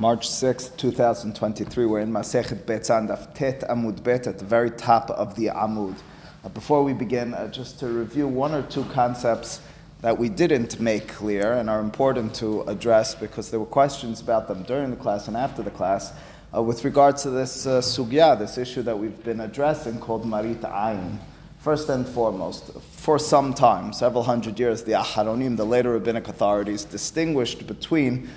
March 6, 2023. We're in Masechet Beitzah, Daf Tet Amud Bet, at the very top of the Amud. Uh, before we begin, uh, just to review one or two concepts that we didn't make clear and are important to address because there were questions about them during the class and after the class. Uh, with regard to this uh, sugya, this issue that we've been addressing called Marit Ayin. First and foremost, for some time, several hundred years, the Aharonim, the later rabbinic authorities, distinguished between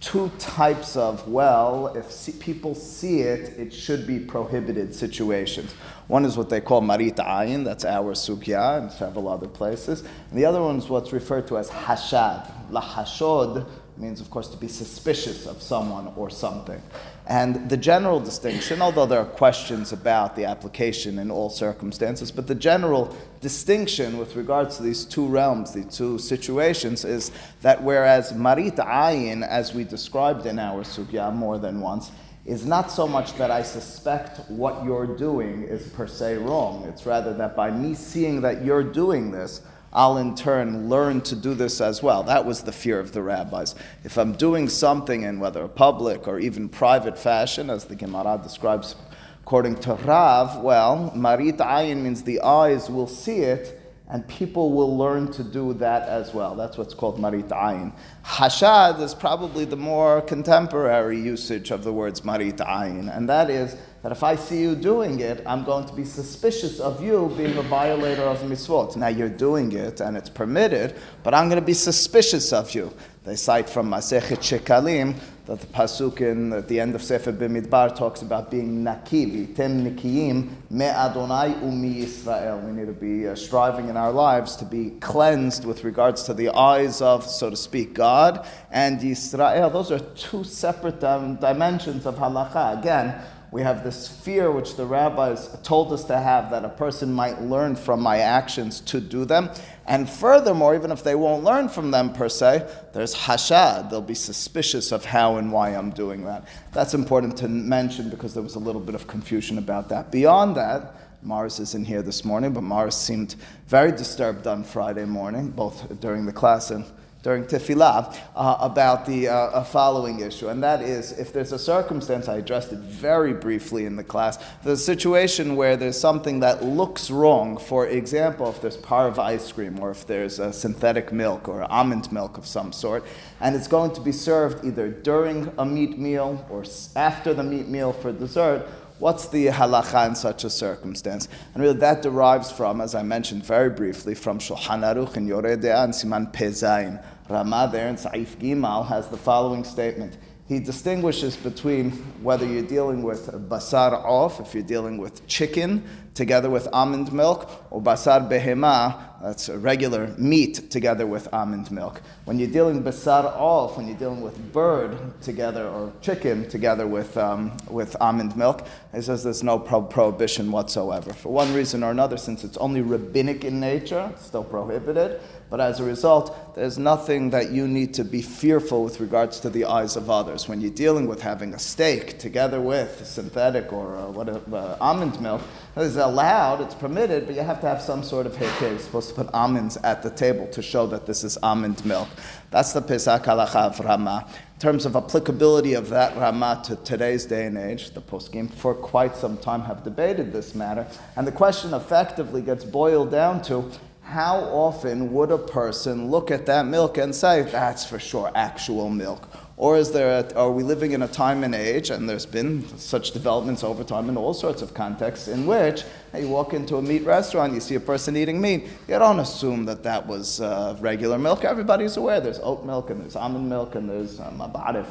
two types of, well, if see, people see it, it should be prohibited situations. One is what they call marit ayin, that's our sugya, and several other places. And the other one is what's referred to as hashad. La hashod means, of course, to be suspicious of someone or something. And the general distinction, although there are questions about the application in all circumstances, but the general distinction with regards to these two realms, these two situations, is that whereas marit ayin, as we described in our sugya more than once, is not so much that I suspect what you're doing is per se wrong. It's rather that by me seeing that you're doing this, I'll in turn learn to do this as well. That was the fear of the rabbis. If I'm doing something in whether public or even private fashion, as the Gemara describes according to Rav, well, marit ayin means the eyes will see it and people will learn to do that as well. That's what's called marit ayin. Hashad is probably the more contemporary usage of the words marit ayin, and that is that if I see you doing it, I'm going to be suspicious of you being a violator of mitzvot. Now you're doing it and it's permitted, but I'm going to be suspicious of you. They cite from Masechet Shekalim that the pasuk in at the end of Sefer Bimidbar talks about being naki, vitem nikiyim me Adonai umi Yisrael. We need to be uh, striving in our lives to be cleansed with regards to the eyes of, so to speak, God and Yisrael. Those are two separate um, dimensions of halacha. Again, we have this fear which the rabbis told us to have that a person might learn from my actions to do them. And furthermore, even if they won't learn from them per se, there's hashad. They'll be suspicious of how and why I'm doing that. That's important to mention because there was a little bit of confusion about that. Beyond that, Mars isn't here this morning, but Mars seemed very disturbed on Friday morning, both during the class and during tefillah uh, about the uh, following issue, and that is if there's a circumstance, I addressed it very briefly in the class, there's a situation where there's something that looks wrong, for example, if there's parve ice cream, or if there's a synthetic milk or almond milk of some sort, and it's going to be served either during a meat meal or after the meat meal for dessert, What's the halacha in such a circumstance? And really, that derives from, as I mentioned very briefly, from Shulchan Aruch and Yoreh De'ah and Siman Pezayin. Rama there in Saif Gimal has the following statement. He distinguishes between whether you're dealing with basar off, if you're dealing with chicken together with almond milk, or basar behema, that's a regular meat together with almond milk. When you're dealing with basar off, when you're dealing with bird together or chicken together with, um, with almond milk, he says there's no pro- prohibition whatsoever. For one reason or another, since it's only rabbinic in nature, it's still prohibited. But as a result, there's nothing that you need to be fearful with regards to the eyes of others. When you're dealing with having a steak together with synthetic or uh, what, uh, almond milk, it's allowed, it's permitted, but you have to have some sort of heker. Supposed to put almonds at the table to show that this is almond milk. That's the pesak halacha of Rama. In terms of applicability of that Rama to today's day and age, the poskim for quite some time have debated this matter, and the question effectively gets boiled down to how often would a person look at that milk and say, that's for sure actual milk? Or is there a, are we living in a time and age, and there's been such developments over time in all sorts of contexts, in which you walk into a meat restaurant, you see a person eating meat, you don't assume that that was uh, regular milk. Everybody's aware there's oat milk, and there's almond milk, and there's um,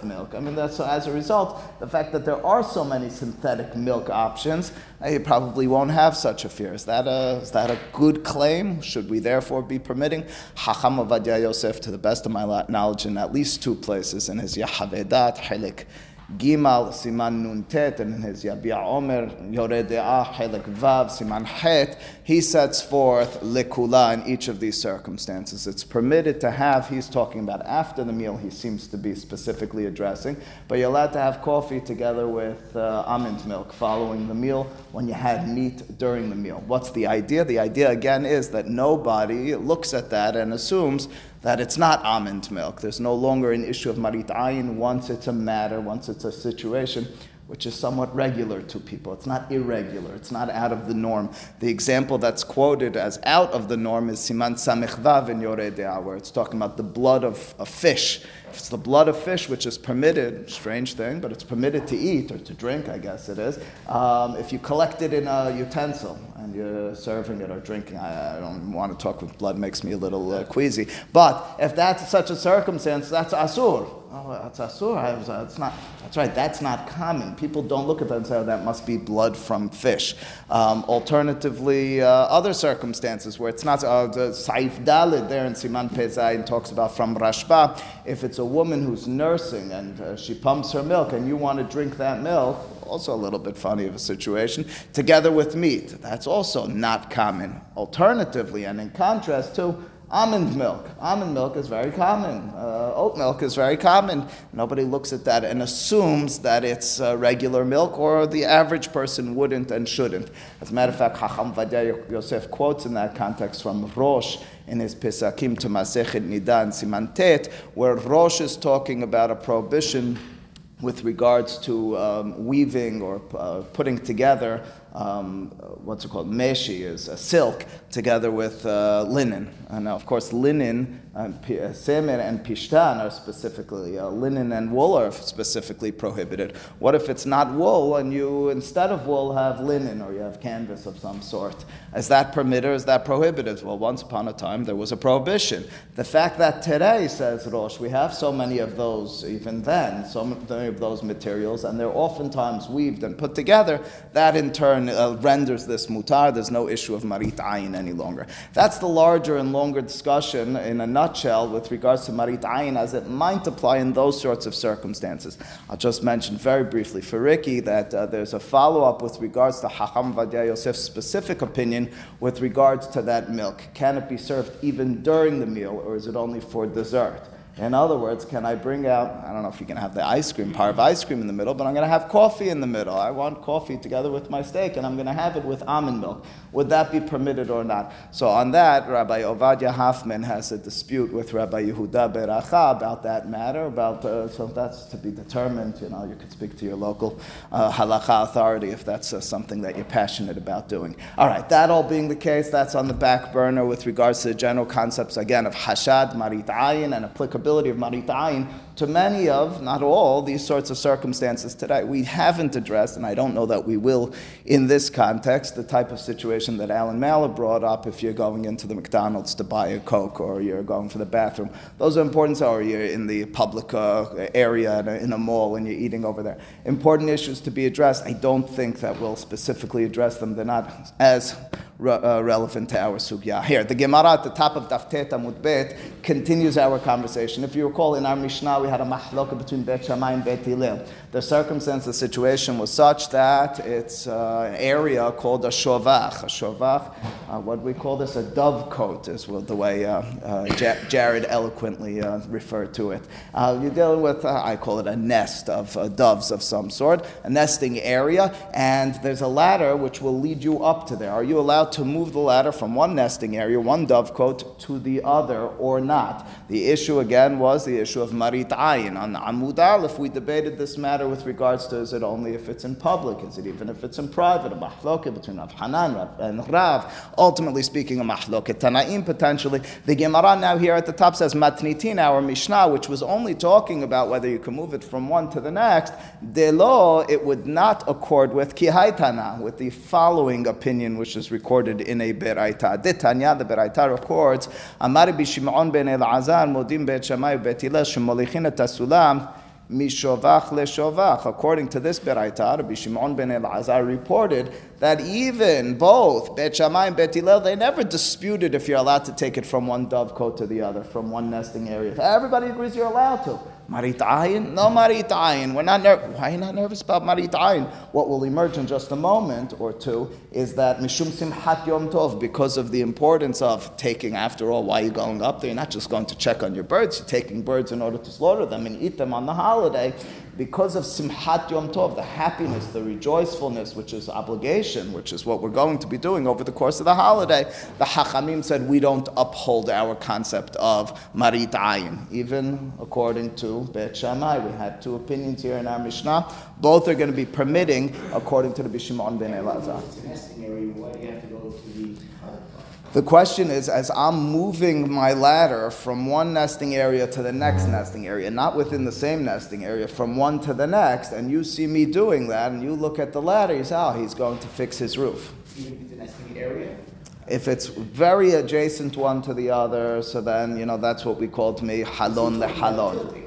milk. I mean, that's, as a result, the fact that there are so many synthetic milk options, uh, you probably won't have such a fear. Is that a, is that a good claim? Should we therefore be permitting? Hacham Ovadia Yosef, to the best of my knowledge, in at least two places in his Yechaveh Da'at, Hilik Gimal, Siman Nun Tet, and in his Yabia Omer, Yoreh De'ah, Helek Vav, Siman Het, he sets forth Lekula in each of these circumstances. It's permitted to have, he's talking about after the meal, he seems to be specifically addressing, but you're allowed to have coffee together with uh, almond milk following the meal when you had meat during the meal. What's the idea? The idea, again, is that nobody looks at that and assumes that it's not almond milk. There's no longer an issue of marit ayin once it's a matter, once it's a situation which is somewhat regular to people. It's not irregular, it's not out of the norm. The example that's quoted as out of the norm is Siman Samech Vav in Yoreh De'ah, where it's talking about the blood of a fish. It's the blood of fish, which is permitted, strange thing, but it's permitted to eat or to drink, I guess it is, um, if you collect it in a utensil and you're serving it or drinking, I, I don't want to talk with blood, makes me a little uh, queasy. But if that's such a circumstance, that's asur. Oh, that's asur. That's not. That's right. That's not common. People don't look at that and say, "Oh, that must be blood from fish." Um, alternatively, uh, other circumstances where it's not. Uh, the Saif Dalid there in Siman Pezayin talks about from Rashba. If it's a woman who's nursing and uh, she pumps her milk, and you want to drink that milk, also a little bit funny of a situation, together with meat. That's also not common. Alternatively, and in contrast to Almond milk. Almond milk is very common. Uh, oat milk is very common. Nobody looks at that and assumes that it's uh, regular milk, or the average person wouldn't and shouldn't. As a matter of fact, Chacham Vadia Yosef quotes in that context from Rosh in his Pesakim to Masechet Nida and Siman Tet, where Rosh is talking about a prohibition with regards to um, weaving or uh, putting together um, what's it called? Meshi is a silk together with uh, linen. And now, of course, linen, uh, semer and pishtan are specifically, uh, linen and wool are specifically prohibited. What if it's not wool and you, instead of wool, have linen or you have canvas of some sort? Is that permitted or is that prohibited? Well, once upon a time there was a prohibition. The fact that today, says Rosh, we have so many of those, even then, so many of those materials, and they're oftentimes weaved and put together, that in turn uh, renders this mutar. There's no issue of marit ayin any longer. That's the larger and longer discussion in a nutshell with regards to marit ayin as it might apply in those sorts of circumstances. I'll just mention very briefly for Ricky that uh, there's a follow up with regards to Hacham Vadia Yosef's specific opinion with regards to that milk. Can it be served even during the meal or is it only for dessert? In other words, can I bring out, I don't know if you can have the ice cream, part of ice cream in the middle, but I'm going to have coffee in the middle. I want coffee together with my steak, and I'm going to have it with almond milk. Would that be permitted or not? So on that, Rabbi Ovadia Hoffman has a dispute with Rabbi Yehuda Beracha about that matter, about, uh, so that's to be determined. You know, you could speak to your local uh, halacha authority if that's uh, something that you're passionate about doing. All right, that all being the case, that's on the back burner with regards to the general concepts, again, of hashad, marit ayin, and applicability of Marit to many of, not all, these sorts of circumstances today. We haven't addressed, and I don't know that we will in this context, the type of situation that Alan Mallett brought up if you're going into the McDonald's to buy a Coke or you're going for the bathroom. Those are important, or you're in the public uh, area in a, in a mall and you're eating over there. Important issues to be addressed. I don't think that we'll specifically address them. They're not as re- uh, relevant to our sugya. Here, the Gemara at the top of Daf Tet Amud Bet continues our conversation. If you recall, in our Mishnah, we had a mahloka between Bet Shammai and Bet Hillel. The circumstance, the situation was such that it's uh, an area called a shovach. A shovach, uh, what we call this, a dovecote, is the way uh, uh Jared eloquently uh, referred to it. You're dealing with, I call it a nest of doves of some sort, a nesting area, and there's a ladder which will lead you up to there. Are you allowed to move the ladder from one nesting area, one dovecote, to the other or not? The issue again was the issue of marit ayin. On Amud Aleph, we debated this matter with regards to is it only if it's in public? Is it even if it's in private? A mahloket between Rav Hanan and Rav. Ultimately speaking, a mahloket Tanaim potentially. The Gemara now here at the top says Matnitin, our Mishnah, which was only talking about whether you can move it from one to the next. De lo, it would not accord with Kihaitana, with the following opinion, which is recorded in a Beraita. Tanya, the Beraita records, Amari b'Shimon ben Elazar, Modim bet Shammai bet Hillel, shemolichin et asulam, mishovach leshovach. According to this Beraita, Rabbi Shimon reported that even both Bet Shammai and Bet they never disputed if you're allowed to take it from one dovecote to the other, from one nesting area. Everybody agrees you're allowed to. Marit ayin? No marit ayin. We're not ner- Why are you not nervous about marit ayin? What will emerge in just a moment or two is that mishum simhat yom tov, because of the importance of taking, after all, why are you going up there? You're not just going to check on your birds, you're taking birds in order to slaughter them and eat them on the holiday because of Simchat Yom Tov, the happiness, the rejoicefulness, which is obligation, which is what we're going to be doing over the course of the holiday, the Hachamim said we don't uphold our concept of Marit Ayin. Even according to Bet Shammai, we had two opinions here in our Mishnah. Both are going to be permitting according to the Bishimon ben Elazar. The question is as I'm moving my ladder from one nesting area to the next nesting area, not within the same nesting area, from one to the next, and you see me doing that, and you look at the ladder, you say, oh, he's going to fix his roof. If it's very adjacent one to the other, so then, you know, that's what we call to me halon le halon.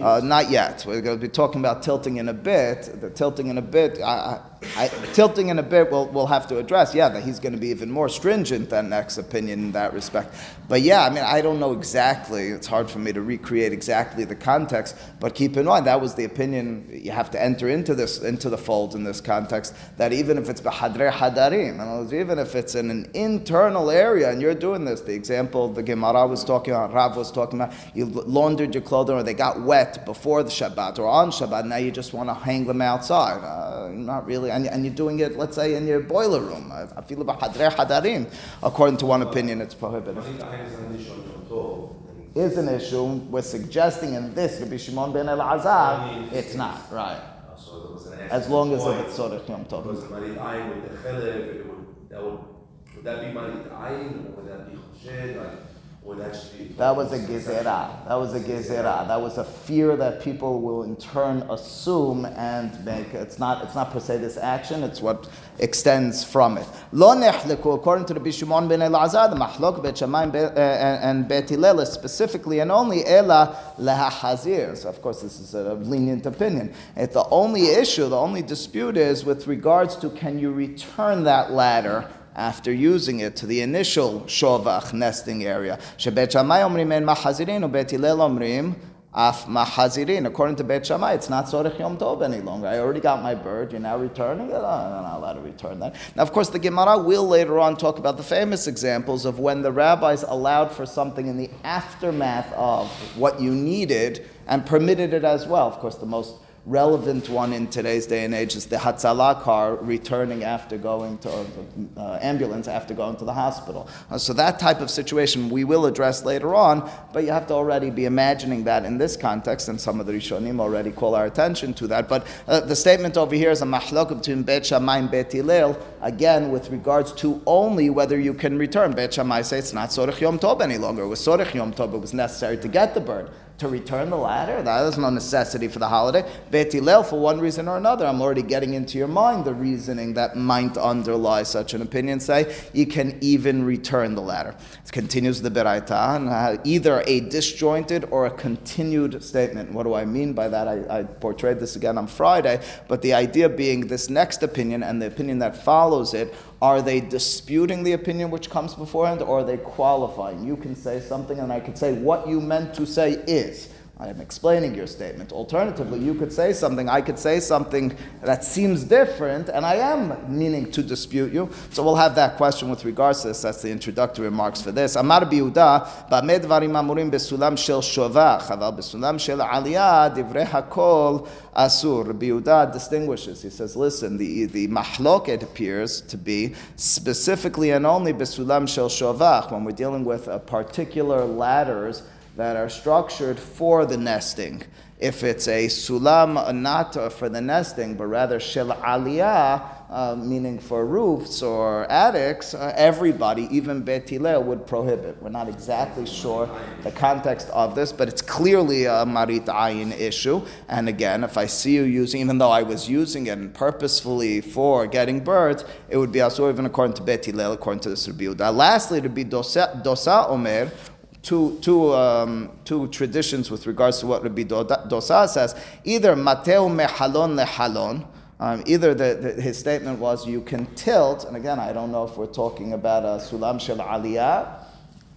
Uh, not yet. We're going to be talking about tilting in a bit. The tilting in a bit, I, I, tilting in a bit, we'll, we'll have to address. Yeah, that he's going to be even more stringent than next opinion in that respect. But yeah, I mean, I don't know exactly. It's hard for me to recreate exactly the context. But keep in mind that was the opinion. You have to enter into this into the fold in this context. That even if it's behadre hadarim, even if it's in an internal area and you're doing this, the example the Gemara was talking about, Rav was talking about, you laundered your clothing or they got wet before the Shabbat or on Shabbat. Now you just want to hang them outside. Uh, not really and, and you're doing it, let's say, in your boiler room. I feel about hadre hadarim. According to one opinion, it's prohibited. Is an issue. We're suggesting in this Rabbi Shimon ben Elazar, it's not right. As long as it's Sorech Yom Tov. Would that be Marit Ayin or would that be Choshed? That was a gezerah. That was a gezerah. That was a fear that people will in turn assume and make. It's not. It's not per se this action. It's what extends from it. Lo nehleku, according to the Bishimon ben Elazar, the mahlok bet Shammai uh, and bet Hillel specifically and only ela lehahazir. So of course this is a lenient opinion. It's the only issue, the only dispute is with regards to can you return that ladder after using it to the initial shovach nesting area. Mahazirin, af mahazirin. According to Bet Shammai, it's not sorech yom tov any longer. I already got my bird. You're now returning it. Oh, I'm not allowed to return that. Now, of course, the Gemara will later on talk about the famous examples of when the rabbis allowed for something in the aftermath of what you needed and permitted it as well. Of course, the most relevant one in today's day and age is the Hatzalah car returning after going to uh, ambulance after going to the hospital. Uh, so that type of situation we will address later on, but you have to already be imagining that in this context, and some of the Rishonim already call our attention to that. But uh, the statement over here is a mahlok between Bet Shammai and Bet Hillel, again with regards to only whether you can return. Bet Shammai say it's not Sorech Yom Tov any longer. It was Sorech Yom Tov, it was necessary to get the bird to return the ladder. That is no necessity for the holiday. Bet Hillel, for one reason or another, I'm already getting into your mind the reasoning that might underlie such an opinion. Say you can even return the ladder. It continues the Beraita, and uh, either a disjointed or a continued statement. What do I mean by that? I, I portrayed this again on Friday, but the idea being this next opinion and the opinion that follows it are they disputing the opinion which comes beforehand, or are they qualifying? You can say something, and I could say what you meant to say is. I am explaining your statement. Alternatively, you could say something, I could say something that seems different, and I am meaning to dispute you. So we'll have that question with regards to this. That's the introductory remarks for this. Amar biuda, ba'med dvarim amurim besulam shel shel aliyah, divrei hakol asur. Biuda distinguishes. He says, listen, the, the mahlok, it appears to be specifically and only besulam shel shovach, when we're dealing with a particular ladders that are structured for the nesting. If it's a sulam, not for the nesting, but rather shel aliyah, uh, meaning for roofs or attics, uh, everybody, even Bet Hillel, would prohibit. We're not exactly sure the context of this, but it's clearly a Marit Ayin issue. And again, if I see you using, even though I was using it purposefully for getting birds, it would be also even according to Bet Hillel, according to the Rabbi Lastly, to be Dosa, dosa Omer, two, two, um, two traditions with regards to what Rabbi Dosa says. Either Mateh mehalon lehalon, um, either the, the, his statement was you can tilt, and again, I don't know if we're talking about a sulam shel aliyah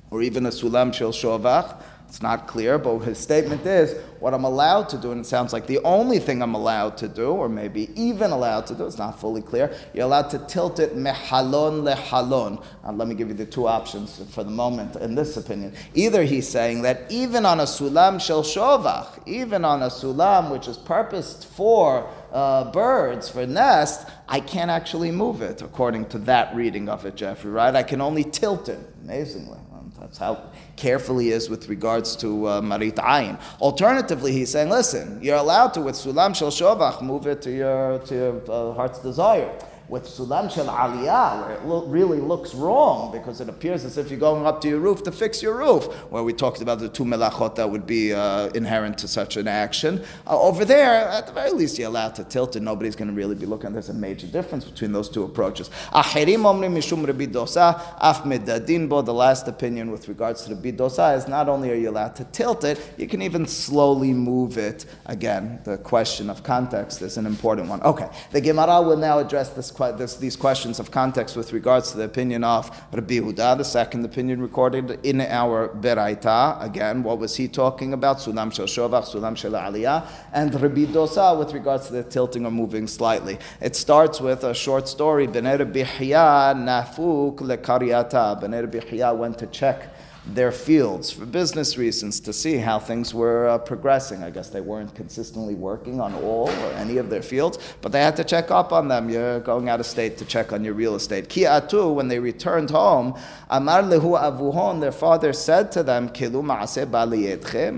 or even a sulam shel shovach. It's not clear, but his statement is what I'm allowed to do, and it sounds like the only thing I'm allowed to do, or maybe even allowed to do, it's not fully clear. You're allowed to tilt it mehalon lehalon. Let me give you the two options for the moment in this opinion. Either he's saying that even on a sulam shel shovach, even on a sulam which is purposed for uh, birds for nest, I can't actually move it according to that reading of it, Jeffrey. Right? I can only tilt it. Amazingly. That's how careful he is with regards to uh, marit ayin. Alternatively, he's saying, listen, you're allowed to with sulam shel shovach move it to your to your uh, heart's desire with Sulam Shel Aliyah, where it lo- really looks wrong because it appears as if you're going up to your roof to fix your roof, where we talked about the two melachot that would be uh, inherent to such an action. Uh, over there, at the very least, you're allowed to tilt and nobody's going to really be looking. There's a major difference between those two approaches. Acherim omrim mishum dosa, af bo, the last opinion with regards to the bidosa is not only are you allowed to tilt it, you can even slowly move it. Again, the question of context is an important one. Okay, the Gemara will now address this this, these questions of context with regards to the opinion of Rabbi Huda, the second opinion recorded in our Beraita. Again, what was he talking about? Sulam shel shovach, sulam shel aliyah, and Rabbi Dosa with regards to the tilting or moving slightly. It starts with a short story. Bnei Rabbi nafuk lekaryata. Bnei Rabbi went to check their fields for business reasons to see how things were uh, progressing. I guess they weren't consistently working on all or any of their fields, but they had to check up on them. You're going out of state to check on your real estate. Kiatu, when they returned home, Amar lehu avuhon, their father said to them,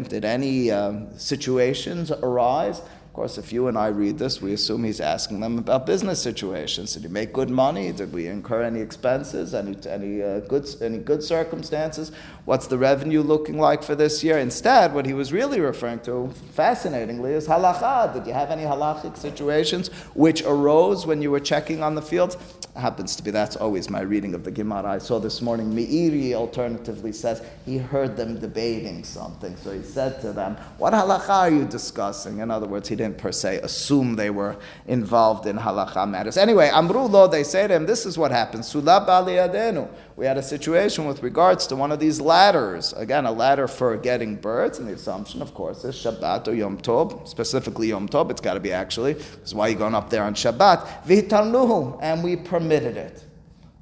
Did any um, situations arise? Course, if you and I read this, we assume he's asking them about business situations. Did you make good money? Did we incur any expenses? Any any uh, good any good circumstances? What's the revenue looking like for this year? Instead, what he was really referring to, fascinatingly, is halacha. Did you have any halachic situations which arose when you were checking on the fields? happens to be that's always my reading of the Gemara. I saw this morning Meiri alternatively says he heard them debating something, so he said to them, "What halacha are you discussing?" In other words, he didn't per se assume they were involved in halacha matters. Anyway, Amru lo, they say to him, "This is what happened." Sulab adenu. We had a situation with regards to one of these ladders. Again, a ladder for getting birds, and the assumption, of course, is Shabbat or Yom Tov, specifically Yom Tov. It's got to be actually. Because why are you going up there on Shabbat? Vitalnuhu, and we permitted it.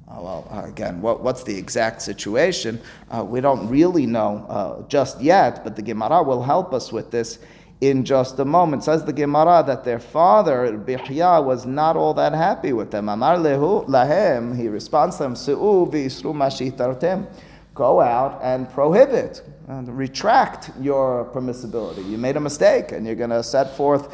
Uh, well, uh, again, what, what's the exact situation? Uh, we don't really know uh, just yet, but the Gemara will help us with this in just a moment. Says the Gemara that their father, Bihya, was not all that happy with them. Amar lehu lahem, he responds to them, Su'u mashitartem. Go out and prohibit, and retract your permissibility. You made a mistake, and you're going to set forth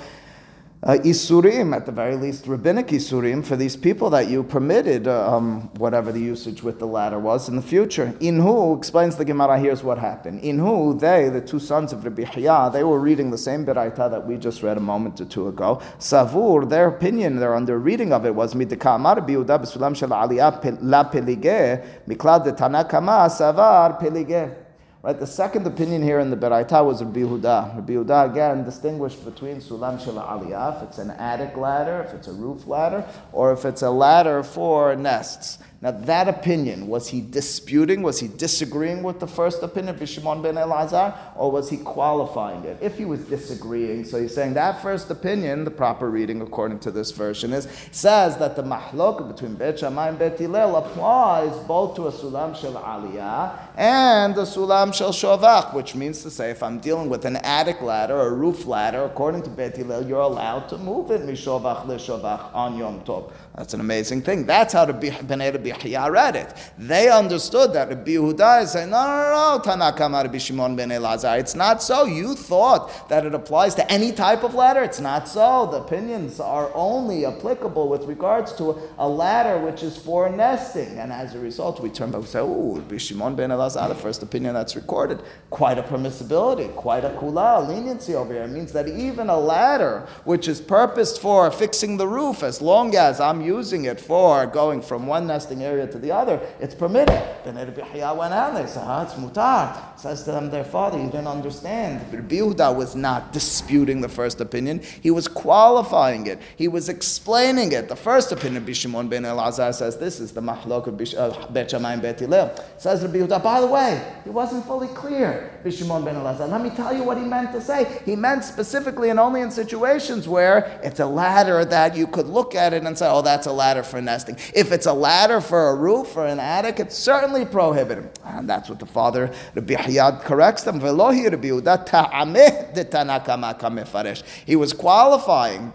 uh, isurim, at the very least, rabbinic isurim for these people that you permitted, uh, um, whatever the usage with the latter was in the future. Inhu explains the Gemara. Here's what happened. Inhu, they, the two sons of Rabbi Hiya, they were reading the same beraita that we just read a moment or two ago. Savur, their opinion, their under reading of it was midika amar biuda b'sulam shel aliyah la pelige miklad de tanakama savar pelige. Right, the second opinion here in the Beraita was Rabbi Yehuda. Rabbi Yehuda again distinguished between Sulam Shel Aliyah, if it's an attic ladder, if it's a roof ladder, or if it's a ladder for nests. Now, that opinion, was he disputing, was he disagreeing with the first opinion, of Bishimon ben Elazar, or was he qualifying it? If he was disagreeing, so he's saying that first opinion, the proper reading according to this version is, says that the mahlok between Bet Shammai and Bet Hillel applies both to a sulam shel aliyah and a sulam shel shovach, which means to say, if I'm dealing with an attic ladder or a roof ladder, according to Bet Hillel, you're allowed to move it mishovach le shovach on Yom Tov. That's an amazing thing. That's how Rabbi Rabbi Hiya read it. They understood that Rabbi Yehuda is saying, no, no, no, Tanakama Rabbi Shimon ben Elazar. It's not so. You thought that it applies to any type of ladder. It's not so. The opinions are only applicable with regards to a ladder which is for nesting. And as a result, we turn back and say, oh, Rabbi Shimon ben Elazar, the first opinion that's recorded, quite a permissibility, quite a kula, a leniency over here. It means that even a ladder which is purposed for fixing the roof, as long as I'm using it for going from one nesting area to the other, it's permitted. Then went out they said, it's mutar. Says to them, their father, you didn't understand. Rabbi Yehuda was not disputing the first opinion. He was qualifying it. He was explaining it. The first opinion, Bishimon ben Elazar says, this is the mahlok of uh, Bet Shammai and Bet. Says Rabbi Yehuda, by the way, he wasn't fully clear. Bishimon ben Elazar. Let me tell you what he meant to say. He meant specifically and only in situations where it's a ladder that you could look at it and say, oh, that's a ladder for nesting. If it's a ladder for a roof or an attic, it's certainly prohibited. And that's what the father, Rabbi Hiyad, corrects them. He was qualifying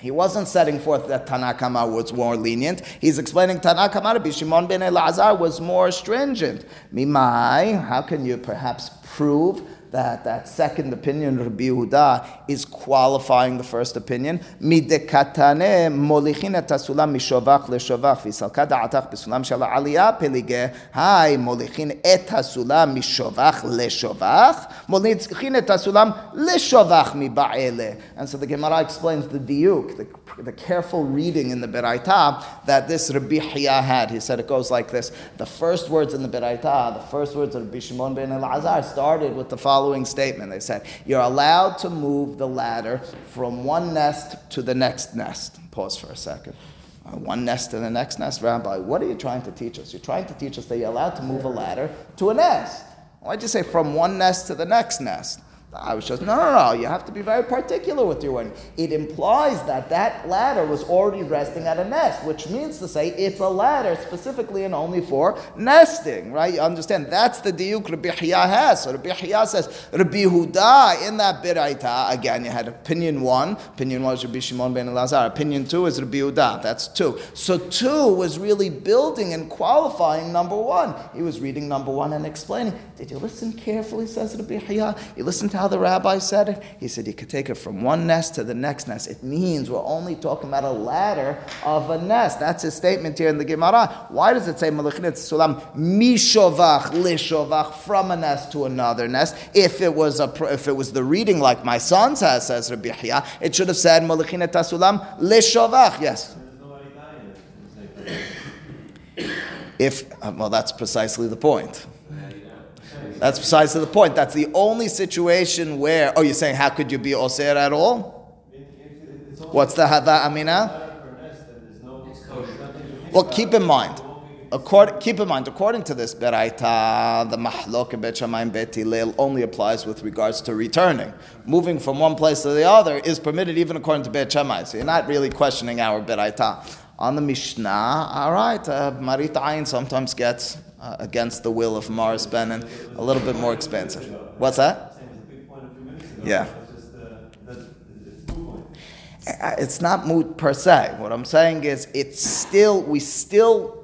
he wasn't setting forth that Tanakama was more lenient. He's explaining Tanakama Shimon ben Elazar was more stringent. Mimai, how can you perhaps prove that that second opinion, Rabbi Yehuda, is qualifying the first opinion. Midekatane molichin et hasulam mishovach leshovach v'salka da'atach b'sulam shel aliyah pelige hai molichin et mishovach leshovach molichin et hasulam leshovach miba'ele. And so the Gemara explains the diuk, the the careful reading in the Beraita that this Rabbi Hiya had. He said it goes like this. The first words in the Beraita, the first words of Rabbi Shimon ben Elazar started with the following statement. They said, You're allowed to move the ladder from one nest to the next nest. Pause for a second. Uh, one nest to the next nest. Rabbi, what are you trying to teach us? You're trying to teach us that you're allowed to move a ladder to a nest. Why'd you say from one nest to the next nest? I was just, no, no, no, you have to be very particular with your wedding. It implies that that ladder was already resting at a nest, which means to say it's a ladder specifically and only for nesting, right? You understand? That's the diuk Rabbi Hiya has. So Rabbi Hiya says, Rabbi Huda in that biraita, again, you had opinion one, opinion one was Rabbi Shimon ben Elazar, opinion two is Rabbi Huda, that's two. So two was really building and qualifying number one. He was reading number one and explaining. Did you listen carefully, says Rabbi Hiya? You listened to how the rabbi said it? He said you could take it from one nest to the next nest. It means we're only talking about a ladder of a nest. That's his statement here in the Gemara. Why does it say Malachinit Sulam mishovach lishovach from a nest to another nest? If it was a if it was the reading like my son says, says Rabbi Hiya, it should have said Malachinit Sulam lishovach. Yes. If uh, well, that's precisely the point. That's precisely the point. That's the only situation where, oh, you're saying, how could you be Osir at all? What's the Hada Amina? Well, keep in mind, according, keep in mind, according to this Beraita, the Mahlok Bet Shammai Bet Hillel only applies with regards to returning. Moving from one place to the other is permitted even according to Bet. So you're not really questioning our Beraita. On the Mishnah, all right, uh, Marit Ayin sometimes gets uh, against the will of Morris Benin, a little bit more expensive. What's that? Yeah. It's not moot per se. What I'm saying is, it's still we still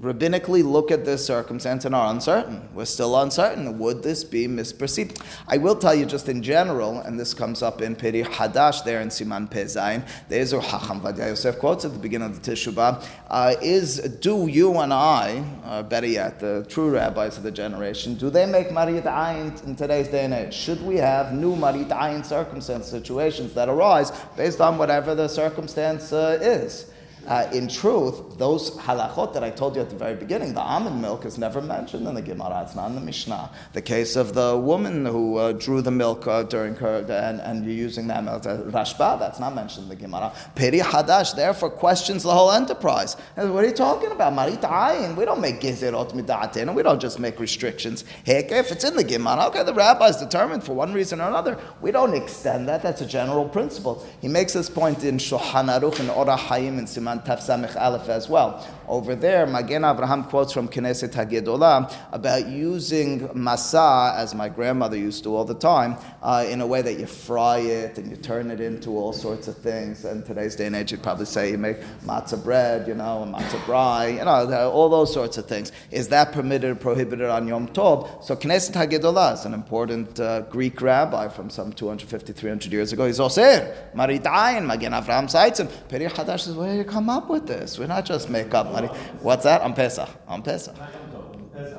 rabbinically look at this circumstance and are uncertain. We're still uncertain. Would this be misperceived? I will tell you just in general, and this comes up in Peri Hadash there in Siman Pezain. There's a Hacham Vadia Yosef quotes at the beginning of the Teshuvah, uh, is do you and I, or better yet, the true rabbis of the generation, do they make Marit Ayin in today's day and age? Should we have new Marit Ayin circumstance situations that arise based on whatever the circumstance uh, is? Uh, in truth, those halachot that I told you at the very beginning, the almond milk is never mentioned in the Gemara. It's not in the Mishnah. The case of the woman who uh, drew the milk uh, during her, and, and you're using that milk, uh, Rashba, that's not mentioned in the Gemara. Peri Hadash, therefore, questions the whole enterprise. And what are you talking about? Marit Ayin. We don't make gezerot midatin, and we don't just make restrictions. Heck, if it's in the Gemara, okay, the rabbis determined for one reason or another. We don't extend that. That's a general principle. He makes this point in Shulchan Aruch and Orah Hayim in Siman on Taf Aleph as well. Over there, Magen Avraham quotes from Knesset Hagedolah about using masa, as my grandmother used to all the time, uh, in a way that you fry it and you turn it into all sorts of things. And today's day and age, you'd probably say you make matzah bread, you know, matzah brei, you know, all those sorts of things. Is that permitted or prohibited on Yom Tov? So Knesset Hagedolah is an important uh, Greek rabbi from some 250, 300 years ago. He's Oser, Marit Ayin, Magen Avraham Saitzim. Peri Hadash says, where do you come up with this? We're not just make up. What's that? On Pesach. On Pesach.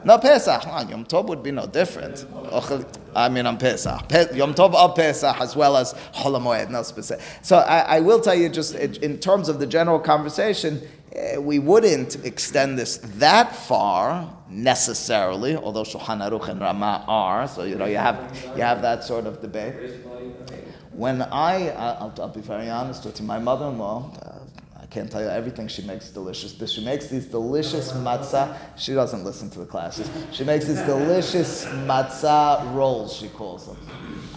No Pesach. No, Yom Tov would be no different. I mean on Pesach. Yom Tov of Pesach as well as Chol no specific. So I, I, will tell you just in terms of the general conversation, eh, we wouldn't extend this that far necessarily, although Shulchan Aruch and Rama are. So you know you have you have that sort of debate. When I, I'll, I'll be very honest with you, my mother-in-law. Can't tell you everything she makes delicious, but she makes these delicious matzah. She doesn't listen to the classes. She makes these delicious matzah rolls, she calls them.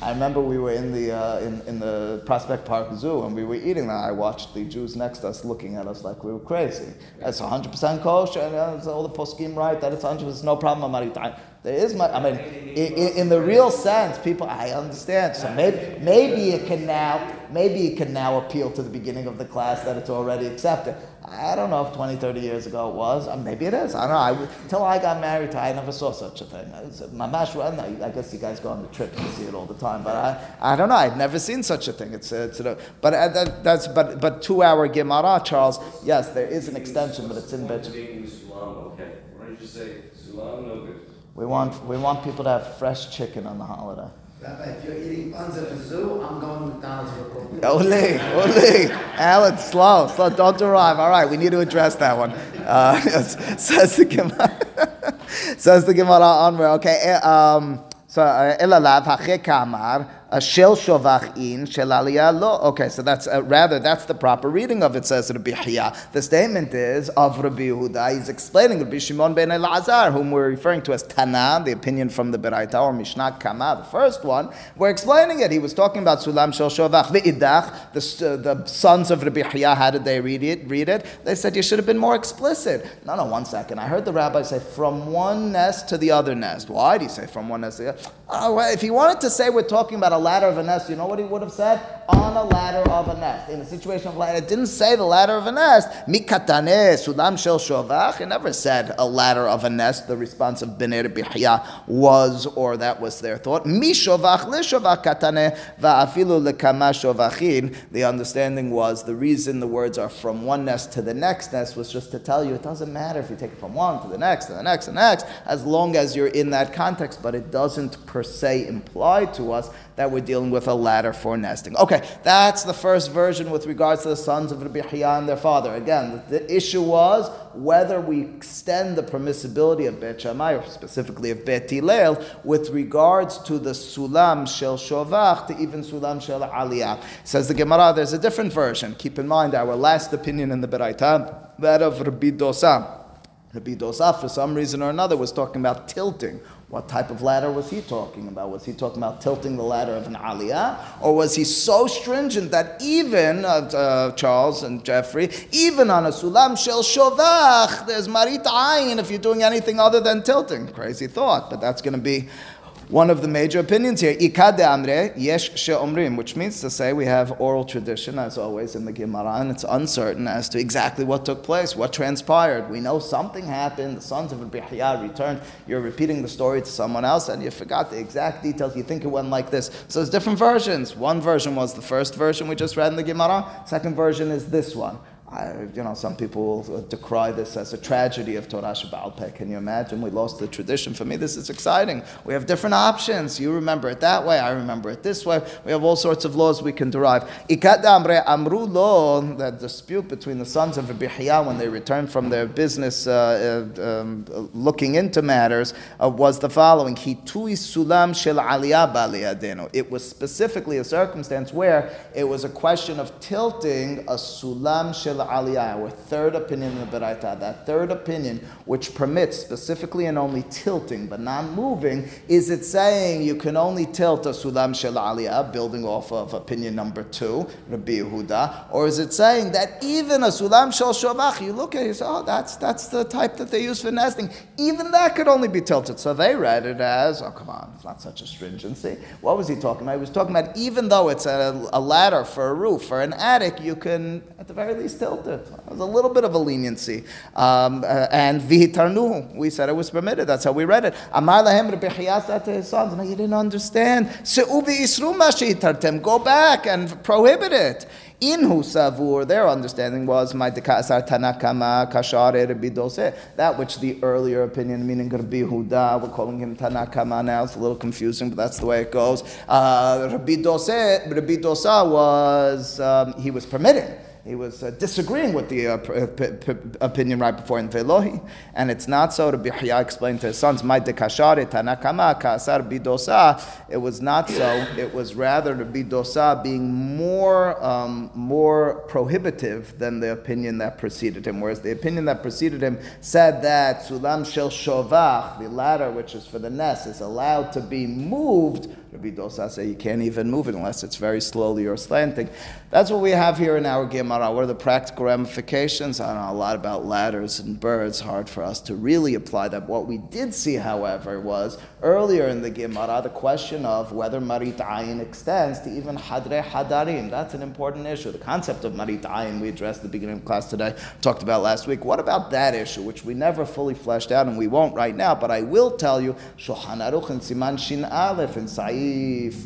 I remember we were in the, uh, in, in the Prospect Park Zoo and we were eating that. I watched the Jews next to us looking at us like we were crazy. That's 100% kosher, and uh, all the poskim right, that it's 100%, no problem. There is my, I mean, in, in, the real sense, people, I understand. So maybe, maybe it can now, maybe it can now appeal to the beginning of the class that it's already accepted. I don't know if 20, 30 years ago it was. Uh, maybe it is. I don't know. I, until I got married, I never saw such a thing. I, I guess you guys go on the trip and see it all the time, but I, I don't know. I've never seen such a thing. It's, it's a, but uh, that, that's but but two hour Gemara, Charles. Yes, there is an extension, but it's in bed. Okay, why don't you say no good? We want, we want people to have fresh chicken on the holiday. Rabbi, if you're eating buns at the zoo, I'm going to McDonald's for a coffee. Ole, ole. Alan, slow, slow, don't arrive. All right, we need to address that one. Uh, says the Gemara. says the Gemara onward. Okay, eh, um, so, אלא לאו, shel shovachin shel aliyah lo. Okay, so that's uh, rather that's the proper reading of it. Says Rabbi Hiya. The statement is of Rabbi Yehuda. He's explaining Rabbi Shimon ben Elazar, whom we're referring to as Tana, the opinion from the Beraita or Mishnah Kama, the first one. We're explaining it. He was talking about Sulam shel shovach ve'idach. The, uh, the sons of Rabbi Hiya. How did they read it? Read it. They said you should have been more explicit. No, no. One second. I heard the rabbi say from one nest to the other nest. Why did he say from one nest to the other? Oh, well, if he wanted to say we're talking about a ladder of a nest, you know what he would have said? On a ladder of a nest. In a situation of ladder, it didn't say the ladder of a nest. Mikatane sulam shel shovach. It never said a ladder of a nest. The response of Bnei Bihya was, or that was their thought. Mi shovach li katane va'afilu lekama shovachin. The understanding was the reason the words are from one nest to the next nest was just to tell you it doesn't matter if you take it from one to the next, to the next, the next, as long as you're in that context, but it doesn't per se imply to us that we're dealing with a ladder for nesting. Okay, that's the first version with regards to the sons of Rabbi Hiya and their father. Again, the, the issue was whether we extend the permissibility of Bet Shammai, or specifically of Bet Hillel, with regards to the Sulam Shel Shovach to even Sulam Shel Aliyah. Says the Gemara, there's a different version. Keep in mind our last opinion in the Beraita, that of Rabbi Dosa. Rabbi Dosa, for some reason or another, was talking about tilting what type of ladder was he talking about? Was he talking about tilting the ladder of an aliyah? Or was he so stringent that even, uh, uh, Charles and Jeffrey, even on a sulam shel shovach, there's marit ayin if you're doing anything other than tilting? Crazy thought, but that's going to be one of the major opinions here. Ikad amre yesh she'omrim, which means to say we have oral tradition, as always in the Gemara, and it's uncertain as to exactly what took place, what transpired. We know something happened. The sons of Rabbi returned. You're repeating the story to someone else, and you forgot the exact details. You think it went like this. So there's different versions. One version was the first version we just read in the Gemara. Second version is this one. I, you know, some people decry this as a tragedy of Torah Shebaal Peh. Can you imagine? We lost the tradition. For me, this is exciting. We have different options. You remember it that way. I remember it this way. We have all sorts of laws we can derive. Amru lo, that dispute between the sons of Rabbi when they returned from their business uh, uh, um, looking into matters uh, was the following. Hitui sulam shel aliyah It was specifically a circumstance where it was a question of tilting a sulam shel aliyah, our third opinion in the Beraita, that third opinion which permits specifically and only tilting but not moving, is it saying you can only tilt a sulam shel aliyah, building off of opinion number two, Rabbi Yehuda, or is it saying that even a sulam shel shovach, you look at it, you say, oh, that's, that's the type that they use for nesting, even that could only be tilted. So they read it as, oh, come on, it's not such a stringency. What was he talking about? He was talking about even though it's a, a ladder for a roof, for an attic, you can, at the very least, tilted. There's a little bit of a leniency. Um, uh, and vihitarnu, we said it was permitted. That's how we read it. Amar lahem said to his sons, no, you didn't understand. Se'uvi isru Go back and prohibit it. Inhu savur, their understanding was my tanakama That which the earlier opinion, meaning Rabbi Huda, we're calling him tanakama now. It's a little confusing, but that's the way it goes. Uh, Rabbi Dosa was um, he was permitted he was uh, disagreeing with the uh, p- p- p- opinion right before in Velohi. And it's not so to Bihya explained to his sons, My. It was not so. It was rather to bidosa being more, um, more prohibitive than the opinion that preceded him. Whereas the opinion that preceded him said that sulam shel shovach, the ladder which is for the nest, is allowed to be moved Rabbi Dosa say you can't even move it unless it's very slowly or slanting. That's what we have here in our Gemara. What are the practical ramifications? I know a lot about ladders and birds. Hard for us to really apply that. What we did see, however, was earlier in the Gemara the question of whether Marit Ayin extends to even Hadre Hadarim. That's an important issue. The concept of Marit Ayin we addressed at the beginning of class today, talked about last week. What about that issue, which we never fully fleshed out and we won't right now, but I will tell you, Shulchan Aruch and Siman Shin Aleph and Saif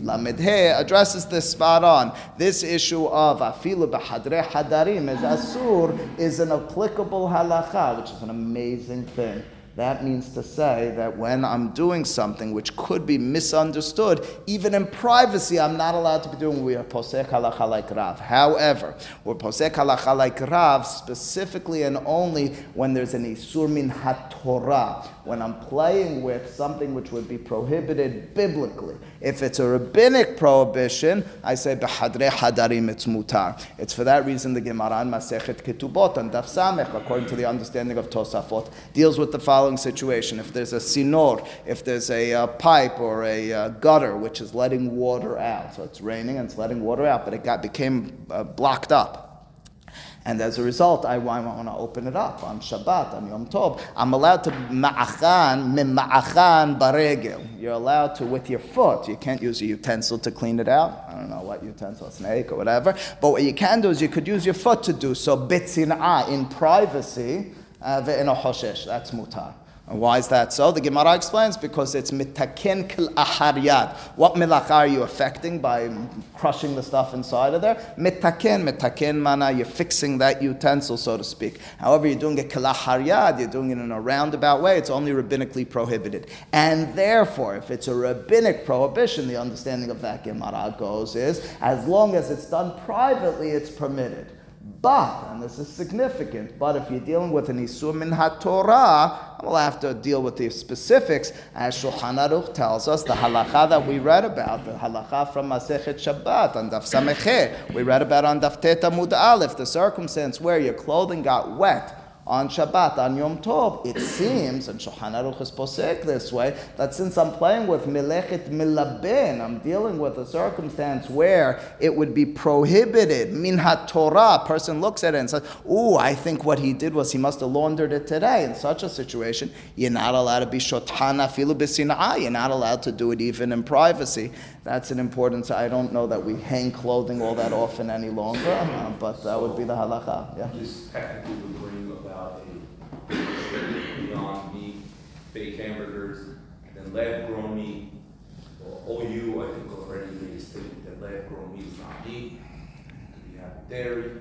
Lamed He addresses this spot on. This issue of Afilu Bahadre Hadarim is Asur is an applicable halacha, which is an amazing thing. That means to say that when I'm doing something which could be misunderstood, even in privacy, I'm not allowed to be doing we are posek halacha like Rav. However, we're posek halacha like Rav specifically and only when there's an isur min haTorah, when I'm playing with something which would be prohibited biblically. If it's a rabbinic prohibition, I say behadre hadarim it's mutar. It's for that reason the Gemara in Masechet Ketubot and Daf Samech, according to the understanding of Tosafot, deals with the following situation: if there's a sinor, if there's a uh, pipe or a uh, gutter which is letting water out, so it's raining and it's letting water out, but it got became uh, blocked up. And as a result, I, I want to open it up on Shabbat, on Yom Tov. I'm allowed to ma'achan, mima'achan baregel. You're allowed to with your foot. You can't use a utensil to clean it out. I don't know what utensil, snake or whatever. But what you can do is you could use your foot to do so. Bitzin'ah, in privacy, uh, ve'in hoshesh. That's mutar. And why is that so? The Gemara explains because it's mitaken kil aharyad. What milacha are you affecting by crushing the stuff inside of there? Mitaken, mitaken mana, you're fixing that utensil, so to speak. However, you're doing it kil aharyad, you're doing it in a roundabout way, it's only rabbinically prohibited. And therefore, if it's a rabbinic prohibition, the understanding of that Gemara goes is, as long as it's done privately, it's permitted. But, and this is significant, but if you're dealing with an Isur min HaTorah, we'll have to deal with the specifics. As Shulchan Aruch tells us, the halacha that we read about, the halacha from Masechet Shabbat, on Daf Samecheh, we read about on Daf Tet Amud Aleph, the circumstance where your clothing got wet on Shabbat, on Yom Tov, it seems, and Shulchan Aruch is posek this way, that since I'm playing with Melechet Milabin, I'm dealing with a circumstance where it would be prohibited, min Torah. A person looks at it and says, Ooh, I think what he did was he must have laundered it today. In such a situation, you're not allowed to be shotana filu b'sina'ah. You're not allowed to do it even in privacy. That's an important, I don't know that we hang clothing all that often any longer, uh, but that would be the halacha. Yeah. Just technically would bring about a Beyond Meat, fake hamburgers, then lab grown meat. Well, OU, I think already made a statement that lab grown meat is not meat. You have dairy.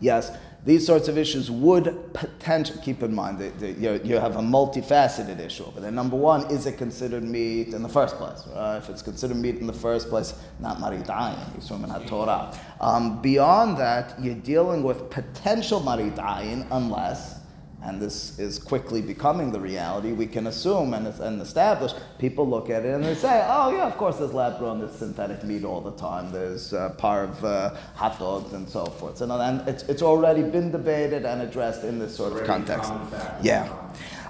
Yes, these sorts of issues would potentially, keep in mind that, that you, you have a multifaceted issue over there. Number one, is it considered meat in the first place? Uh, if it's considered meat in the first place, not Marit Ayin, yisum and Torah. Um, beyond that, you're dealing with potential Marit Ayin unless and this is quickly becoming the reality, we can assume and, and establish, people look at it and they say, oh yeah, of course there's lab grown, there's synthetic meat all the time, there's uh, parve uh, hot dogs and so forth. And, and it's, it's already been debated and addressed in this sort of context. Yeah.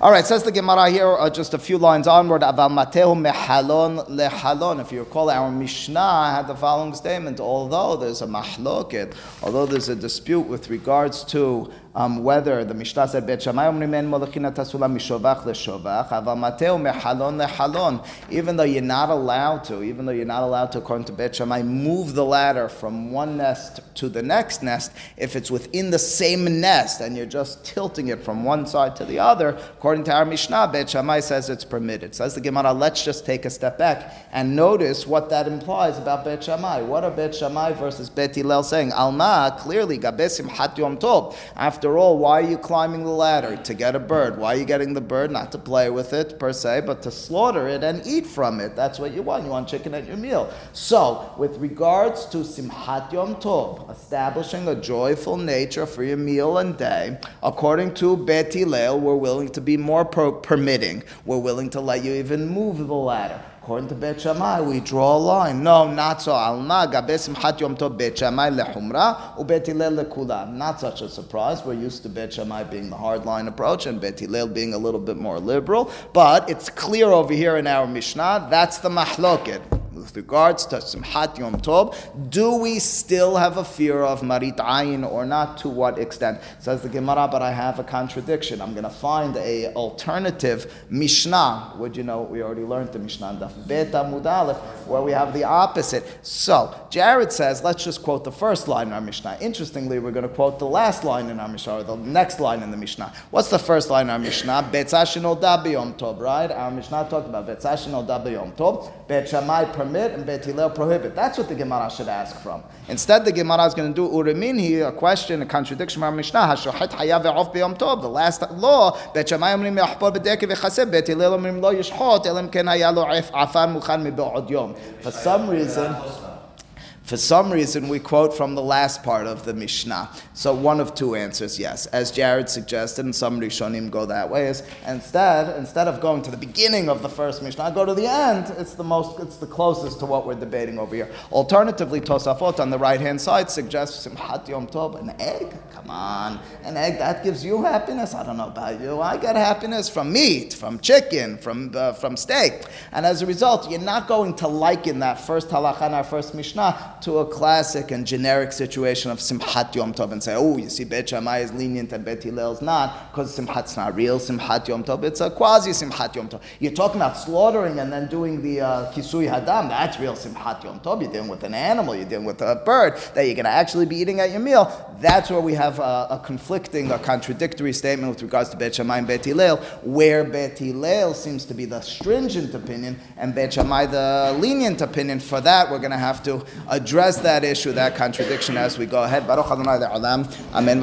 All right, says the Gemara here, uh, just a few lines onward. Aval matehu mehalon lehalon. If you recall, our Mishnah had the following statement: Although there's a mahloket, although there's a dispute with regards to um, whether the Mishnah said Bet Shammai omrim en molechina tasula mishovach leshovach, aval mehalon lehalon. Even though you're not allowed to, even though you're not allowed to, according to Bet Shammai, move the ladder from one nest to the next nest, if it's within the same nest and you're just tilting it from one side to the other, according to our Mishnah, Bet Shammai says it's permitted. Says the Gemara, let's just take a step back and notice what that implies about Bet Shammai. What are Bet Shammai versus Bet Hillel saying? Alma, clearly, gabe simchat yom tov. After After all, why are you climbing the ladder? To get a bird. Why are you getting the bird? Not to play with it per se, but to slaughter it and eat from it. That's what you want. You want chicken at your meal. So, with regards to Simchat Yom Tov, establishing a joyful nature for your meal and day, according to Hillel, we're willing to be more per- permitting. We're willing to let you even move the ladder. According to Bet Shammai, we draw a line. No, not so. Alma gabe simchat yom tov Bet Shammai lechumra. Not such a surprise. We're used to Bet Shammai being the hard line approach and Bet Hillel being a little bit more liberal. But it's clear over here in our Mishnah that's the mahloket with regards to Simchat Yom Tov, do we still have a fear of Marit Ayin or not? To what extent? Says the Gemara, but I have a contradiction. I'm going to find a alternative Mishnah. Would you know? We already learned the Mishnah Daf Bet Amud Aleph, where we have the opposite. So Jared says, let's just quote the first line in our Mishnah. Interestingly, we're going to quote the last line in our Mishnah or the next line in the Mishnah. What's the first line in our Mishnah? Betzashin Yom Tov, right? Our Mishnah talked about Betzashin Yom Tov. Bet Shammai permit and Bet Hillel prohibit. That's what the Gemara should ask from. Instead, the Gemara is going to do Urimin here, a question, a contradiction from Mishnah. The last law, Bet. For some reason, for some reason, we quote from the last part of the Mishnah. So one of two answers, yes. As Jared suggested, and some Rishonim go that way, is instead, instead of going to the beginning of the first Mishnah, go to the end. It's the most, it's the closest to what we're debating over here. Alternatively, Tosafot on the right hand side suggests Simchat Yom Tov, an egg. Come on, an egg that gives you happiness. I don't know about you. I get happiness from meat, from chicken, from uh, from steak, and as a result, you're not going to liken that first halacha in our first Mishnah to a classic and generic situation of Simchat Yom Tov and say, oh, you see, Bet Shammai is lenient and Bet is not, because Simchat's not real Simchat Yom Tov. It's a quasi Simchat Yom Tov. You're talking about slaughtering and then doing the uh, Kisui Hadam. That's real Simchat Yom Tov. You're dealing with an animal, you're dealing with a bird that you're going to actually be eating at your meal. That's where we have a, a conflicting, a contradictory statement with regards to Bet Shammai and Bet Hillel, where Bet Hillel seems to be the stringent opinion and Bet Shammai the lenient opinion. For that, we're going to have to address that issue, that contradiction as we go ahead. Baruch Adonai Amen.